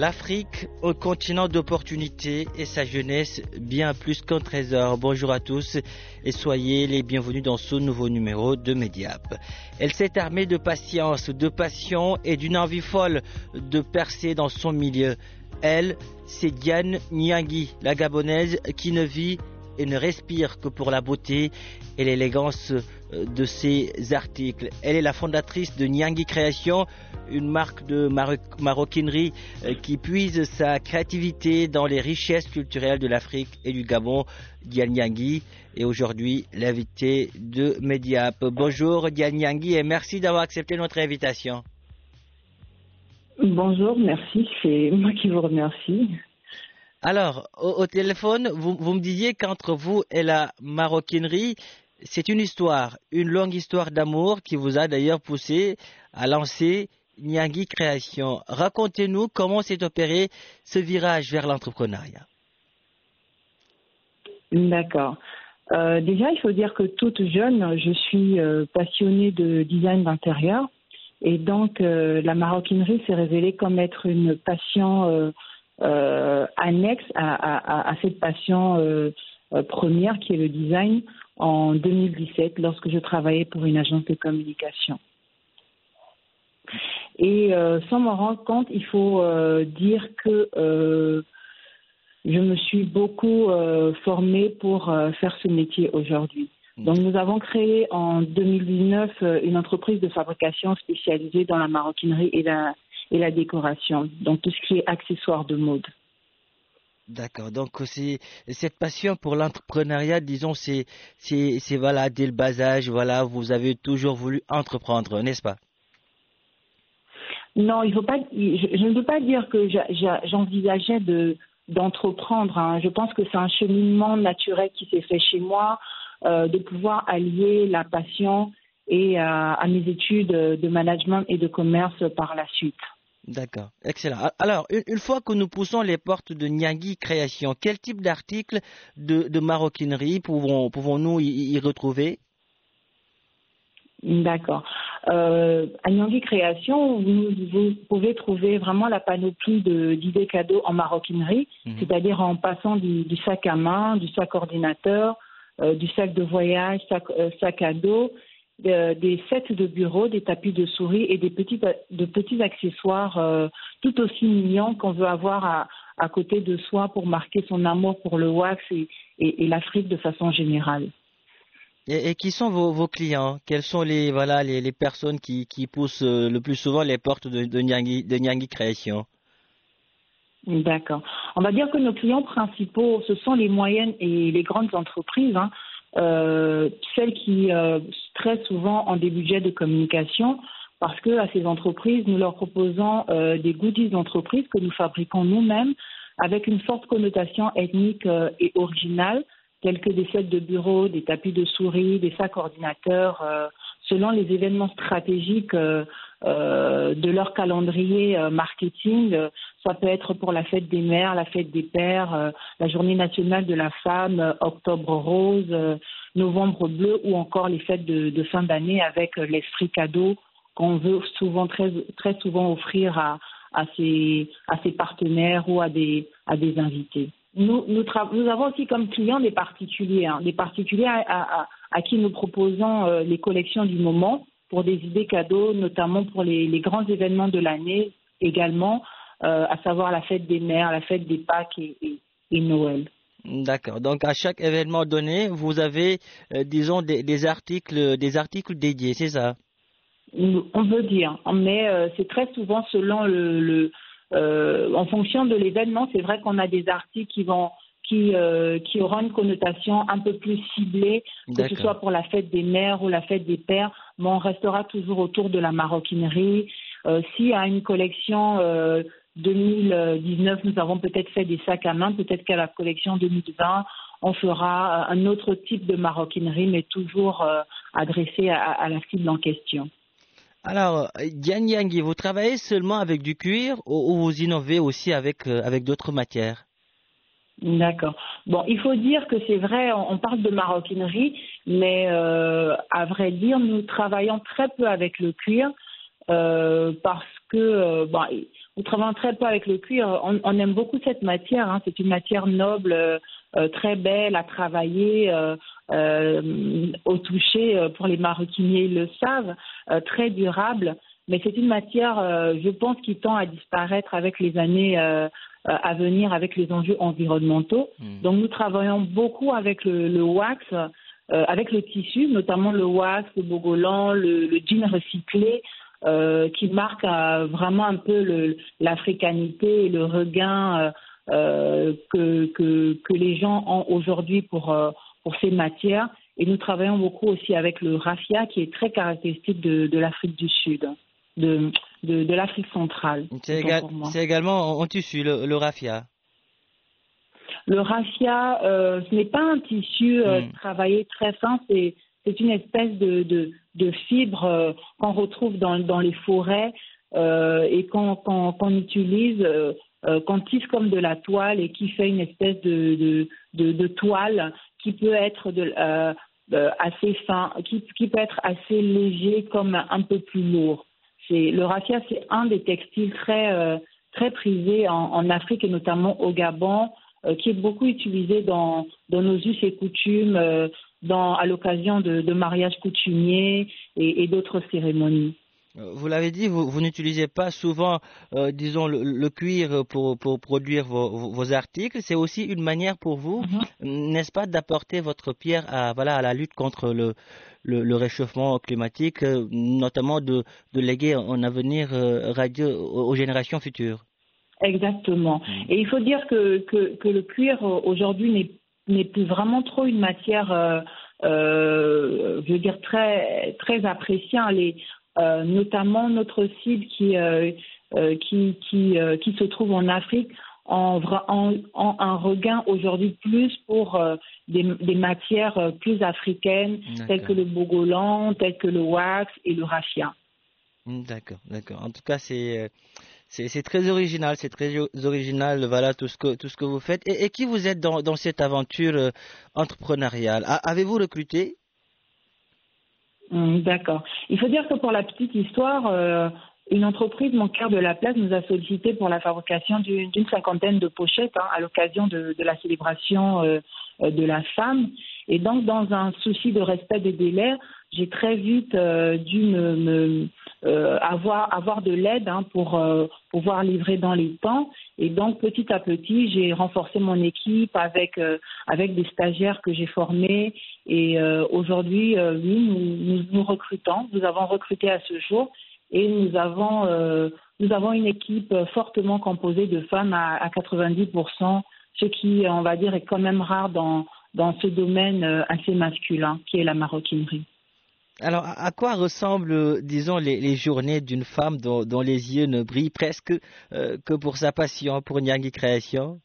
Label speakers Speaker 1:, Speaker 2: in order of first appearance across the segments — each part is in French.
Speaker 1: L'Afrique, un continent d'opportunités et sa jeunesse bien plus qu'un trésor. Bonjour à tous et soyez les bienvenus dans ce nouveau numéro de Mediap. Elle s'est armée de patience, de passion et d'une envie folle de percer dans son milieu. Elle, c'est Diane Nyangui, la gabonaise qui ne vit et ne respire que pour la beauté et l'élégance de ses articles. Elle est la fondatrice de Nyangui Création, une marque de maro maroquinerie qui puise sa créativité dans les richesses culturelles de l'Afrique et du Gabon. Diane Nyangui est aujourd'hui l'invité de Mediap. Bonjour Diane Nyangui et merci d'avoir accepté notre invitation.
Speaker 2: Bonjour, merci, c'est moi qui vous remercie.
Speaker 1: Alors, au, téléphone, vous, me disiez qu'entre vous et la maroquinerie, c'est une histoire, une longue histoire d'amour qui vous a d'ailleurs poussé à lancer Nyangui Création. Racontez-nous comment s'est opéré ce virage vers l'entrepreneuriat.
Speaker 2: D'accord. Euh, déjà, il faut dire que toute jeune, je suis euh, passionnée de design d'intérieur. Et donc, euh, la maroquinerie s'est révélée comme être une passion annexe à, à, à, cette passion euh, première qui est le design en 2017 lorsque je travaillais pour une agence de communication. Et euh, sans m'en rendre compte, il faut dire que je me suis beaucoup formée pour faire ce métier aujourd'hui. Donc nous avons créé en 2019 une entreprise de fabrication spécialisée dans la maroquinerie et la, et la décoration, donc tout ce qui est accessoires de mode.
Speaker 1: D'accord. Donc c'est cette passion pour l'entrepreneuriat, disons, c'est c'est voilà dès le bas âge, voilà, vous avez toujours voulu entreprendre, n'est-ce pas?
Speaker 2: Non, il faut pas. Je, je, ne veux pas dire que j'envisageais de d'entreprendre. Hein. Je pense que c'est un cheminement naturel qui s'est fait chez moi, euh, de pouvoir allier la passion et euh, à mes études de management et de commerce par la suite.
Speaker 1: D'accord, excellent. Alors, une, fois que nous poussons les portes de Nyangui Création, quel type d'articles de, de, maroquinerie pouvons, pouvons-nous y, y, retrouver?
Speaker 2: D'accord. Euh, à Nyangui Création, vous, vous, pouvez trouver vraiment la panoplie d'idées cadeaux en maroquinerie, mmh. c'est-à-dire en passant du, du, sac à main, du sac ordinateur, euh, du sac de voyage, sac, euh, sac à dos, euh, des sets de bureau, des tapis de souris et des petits, de petits accessoires euh, tout aussi mignons qu'on veut avoir à, à, côté de soi pour marquer son amour pour le wax et, et, et l'Afrique de façon générale.
Speaker 1: Et, et qui sont vos, vos, clients? Quelles sont les, voilà, les, les personnes qui, qui, poussent euh, le plus souvent les portes de, de, Nyangui Création?
Speaker 2: D'accord. On va dire que nos clients principaux, ce sont les moyennes et les grandes entreprises. Hein. Euh, celles qui euh, très souvent ont des budgets de communication parce que à ces entreprises, nous leur proposons euh, des goodies d'entreprise que nous fabriquons nous-mêmes avec une forte connotation ethnique euh, et originale, tels que des sets de bureau, des tapis de souris, des sacs ordinateurs, euh, selon les événements stratégiques euh, de leur calendrier marketing. ça peut être pour la fête des mères, la fête des pères, la journée nationale de la femme, octobre rose, novembre bleu ou encore les fêtes de, de fin d'année avec l'esprit cadeau qu'on veut souvent très très souvent offrir à à ses à ses partenaires ou à des à des invités. Nous nous, nous avons aussi comme clients des particuliers, hein, des particuliers à, à, à, qui nous proposons euh, les collections du moment pour des idées cadeaux, notamment pour les, les grands événements de l'année également, euh, à savoir la fête des mères, la fête des Pâques et, et, et Noël.
Speaker 1: D'accord. Donc à chaque événement donné, vous avez, euh, disons, des, des, articles, des articles dédiés, c'est ça?
Speaker 2: On veut dire, mais euh, c'est très souvent selon le, le en fonction de l'événement. C'est vrai qu'on a des articles qui vont qui, euh, qui auront une connotation un peu plus ciblée, que ce soit pour la fête des mères ou la fête des pères, mais on restera toujours autour de la maroquinerie. Euh, y a une collection euh, 2019, nous avons peut-être fait des sacs à main, peut-être qu'à la collection 2020, on fera un autre type de maroquinerie, mais toujours euh, adressé à, à, la cible en question.
Speaker 1: Alors, Yann Yangi, vous travaillez seulement avec du cuir ou, vous innovez aussi avec, euh, avec d'autres matières?
Speaker 2: D'accord. Bon, il faut dire que c'est vrai, on, parle de maroquinerie, mais euh, à vrai dire, nous travaillons très peu avec le cuir euh, parce que euh, bon, nous travaillons très peu avec le cuir. On, aime beaucoup cette matière. Hein. C'est une matière noble, très belle à travailler. Au toucher, pour les maroquiniers ils le savent, très durable. Mais c'est une matière, je pense, qui tend à disparaître avec les années à venir, avec les enjeux environnementaux. Mmh. Donc nous travaillons beaucoup avec le, le wax, avec le tissu, notamment le wax, le bogolan, le, le jean recyclé, euh, qui marque euh, vraiment un peu l'africanité et le regain euh, que, que, que, les gens ont aujourd'hui pour, pour ces matières. Et nous travaillons beaucoup aussi avec le raffia, qui est très caractéristique de, de l'Afrique du Sud, de, de, de l'Afrique centrale.
Speaker 1: C'est éga également en tissu, le, le raffia.
Speaker 2: Le raffia, euh, ce n'est pas un tissu euh, mm. travaillé très fin, c'est c'est une espèce de, de, de fibre euh, qu'on retrouve dans, dans les forêts et qu'on qu qu utilise, qu'on tisse comme de la toile et qui fait une espèce de, de, toile qui peut être de, assez fin, qui, qui peut être assez léger comme un peu plus lourd. Le raffia, c'est un des textiles très euh, très prisés en, Afrique et notamment au Gabon, euh, qui est beaucoup utilisé dans nos us et coutumes, euh, à l'occasion de, mariages coutumiers et d'autres cérémonies.
Speaker 1: Vous l'avez dit, vous, vous n'utilisez pas souvent, euh, disons, le, le, cuir pour, pour produire vos, vos articles. C'est aussi une manière pour vous, mm -hmm. n'est-ce pas, d'apporter votre pierre à, voilà, à la lutte contre le, le, le réchauffement climatique, euh, notamment de, de léguer un avenir euh, radieux aux générations futures.
Speaker 2: Exactement. Mm. Et il faut dire que, que, que le cuir aujourd'hui n'est plus vraiment trop une matière, euh, euh, je veux dire, très, très appréciée. Les, euh, notamment notre cible qui, euh, euh, qui, qui, euh, qui se trouve en Afrique en, en, en un regain aujourd'hui plus pour des, des, matières plus africaines telles que le bogolan, telles que le wax et le raffia.
Speaker 1: D'accord, d'accord. En tout cas, c'est c'est très original, c'est très original, voilà tout ce que tout ce que vous faites. Et, et qui vous êtes dans, dans cette aventure euh, entrepreneuriale? Avez-vous recruté
Speaker 2: mmh, D'accord. Il faut dire que pour la petite histoire, euh, une entreprise, Mon cœur de la place, nous a sollicité pour la fabrication d'une cinquantaine de pochettes hein, à l'occasion de, de, la célébration euh, de la femme. Et donc, dans un souci de respect des délais, j'ai très vite euh, dû euh, avoir de l'aide hein, pour euh, pouvoir livrer dans les temps. Et donc petit à petit, j'ai renforcé mon équipe avec des stagiaires que j'ai formés. Et aujourd'hui, oui, nous, recrutons. Nous avons recruté à ce jour et nous avons une équipe fortement composée de femmes à, à 90%, ce qui, on va dire, est quand même rare dans ce domaine assez masculin qui est la maroquinerie.
Speaker 1: Alors, à quoi ressemblent, disons, les, les journées d'une femme dont, dont, les yeux ne brillent presque euh, que pour sa passion, pour Nyangi Création?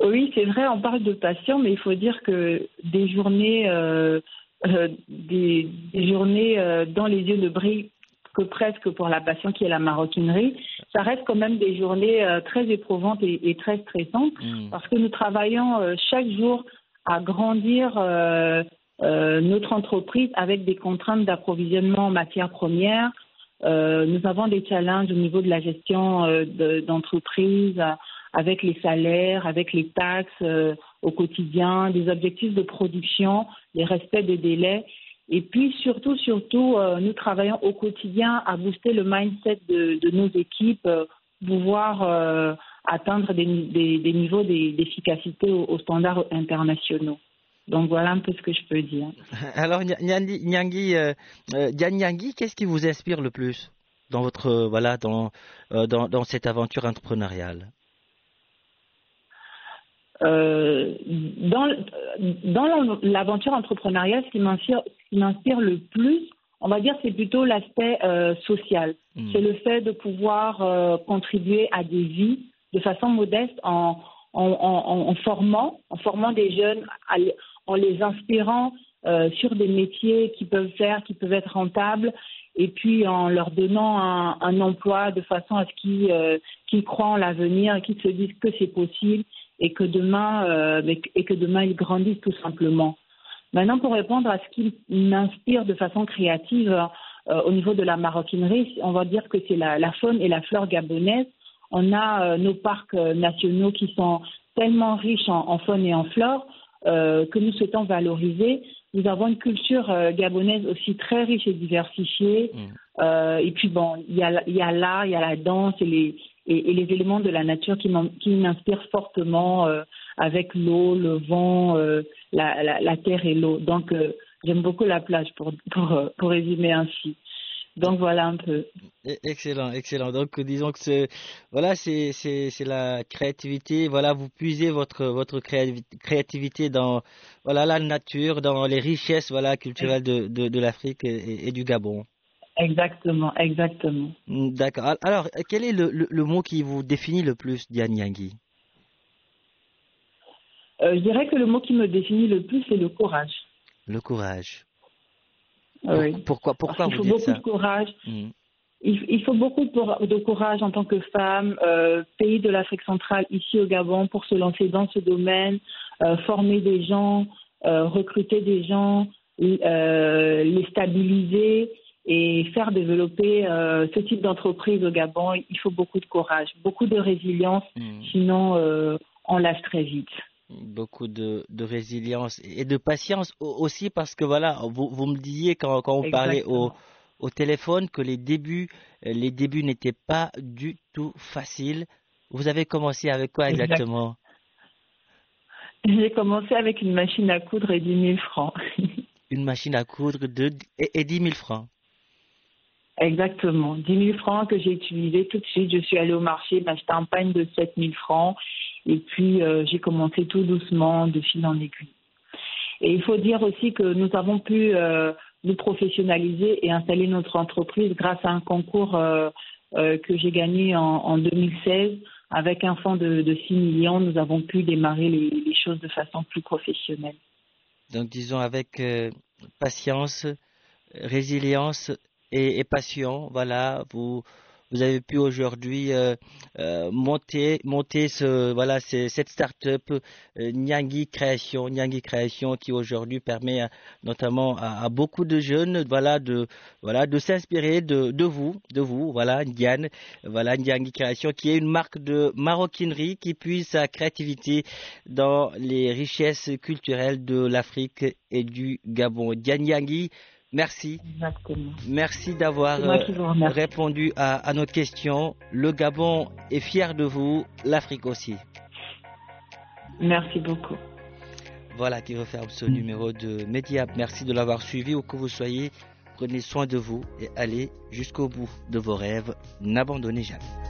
Speaker 2: Oui, c'est vrai, on parle de passion, mais il faut dire que des journées, euh, euh, des, des, journées euh, dont les yeux ne brillent que presque pour la passion qui est la maroquinerie, ça reste quand même des journées euh, très éprouvantes et, et très stressantes mmh. parce que nous travaillons euh, chaque jour à grandir euh, notre entreprise avec des contraintes d'approvisionnement en matières premières. Euh, nous avons des challenges au niveau de la gestion euh, d'entreprise, de, avec les salaires, avec les taxes au quotidien, des objectifs de production, les respects des délais. Et puis surtout, surtout, nous travaillons au quotidien à booster le mindset de, nos équipes, pouvoir atteindre des, niveaux d'efficacité aux, standards internationaux. Donc voilà un peu ce que je peux dire.
Speaker 1: Alors Nyangi, euh, Nyangi, qu'est-ce qui vous inspire le plus dans votre voilà dans, dans cette aventure entrepreneuriale?
Speaker 2: Euh, dans dans l'aventure entrepreneuriale, ce qui m'inspire le plus, on va dire, c'est plutôt l'aspect euh, social. Hmm. C'est le fait de pouvoir euh, contribuer à des vies de façon modeste en, en, formant, en formant des jeunes, en les inspirant euh, sur des métiers qu'ils peuvent faire, qui peuvent être rentables, et puis en leur donnant un, emploi de façon à ce qu'ils euh, croient en l'avenir, qu'ils se disent que c'est possible et que demain euh, et que demain ils grandissent tout simplement. Maintenant, pour répondre à ce qui m'inspire de façon créative au niveau de la maroquinerie, on va dire que c'est la, la, faune et la flore gabonaise. On a euh, nos parcs nationaux qui sont tellement riches en, en faune et en flore que nous souhaitons valoriser. Nous avons une culture gabonaise aussi très riche et diversifiée. Mmh. et puis bon, il y a, il y a l'art, il y a la danse et les, et, les éléments de la nature qui m'inspirent fortement euh, avec l'eau, le vent, euh, la, la, terre et l'eau. Donc euh, j'aime beaucoup la plage pour, pour, pour résumer ainsi. Donc voilà un peu.
Speaker 1: E, excellent, excellent. Donc disons que c'est voilà, c'est c'est la créativité. Voilà, vous puisez votre votre créativité dans voilà la nature, dans les richesses voilà culturelles de de, de l'Afrique et, du Gabon.
Speaker 2: Exactement, exactement.
Speaker 1: Mm, d'accord. Alors, quel est le, le, mot qui vous définit le plus, Diane Yangui
Speaker 2: euh, Je dirais que le mot qui me définit le plus, c'est le courage.
Speaker 1: Le courage.
Speaker 2: Oui.
Speaker 1: Pourquoi, pourquoi
Speaker 2: Il
Speaker 1: faut
Speaker 2: beaucoup de courage. Il, faut beaucoup de, courage en tant que femme, euh, pays de l'Afrique centrale, ici au Gabon, pour se lancer dans ce domaine, euh, former des gens, recruter des gens, les stabiliser et faire développer euh, ce type d'entreprise au Gabon, il faut beaucoup de courage, beaucoup de résilience, hmm. sinon euh, on lâche très vite.
Speaker 1: Beaucoup de, de, résilience et de patience aussi parce que voilà, vous, vous me disiez quand, quand on parlait au, au téléphone que les débuts, les débuts n'étaient pas du tout faciles. Vous avez commencé avec quoi exactement?
Speaker 2: J'ai commencé avec une machine à coudre et 10 000 francs.
Speaker 1: une machine à coudre de, et, et 10 000 francs
Speaker 2: Exactement. 10 000 francs que j'ai utilisé tout de suite. Je suis allée au marché m'acheter un pagne de 7 000 francs. Et puis, euh, j'ai commencé tout doucement, de fil en aiguille. Et il faut dire aussi que nous avons pu euh, nous professionnaliser et installer notre entreprise grâce à un concours euh, que j'ai gagné en, en, 2016. Avec un fonds de, de 6 millions, nous avons pu démarrer les, les, choses de façon plus professionnelle.
Speaker 1: Donc, disons, avec patience, résilience et, et passion. Voilà, vous vous avez pu aujourd'hui euh, euh, monter monter ce voilà cette start-up euh, Nyangi Création. Nyangi Création qui aujourd'hui permet notamment à, beaucoup de jeunes de s'inspirer de, de vous de vous voilà Ndiane. Voilà Nyangi Création qui est une marque de maroquinerie qui puise sa créativité dans les richesses culturelles de l'Afrique et du Gabon. Diane Nyangi Merci. Merci d'avoir euh, répondu à, notre question. Le Gabon est fier de vous, l'Afrique aussi.
Speaker 2: Merci beaucoup.
Speaker 1: Voilà qui referme ce numéro de Média. Merci de l'avoir suivi où que vous soyez. Prenez soin de vous et allez jusqu'au bout de vos rêves. N'abandonnez jamais.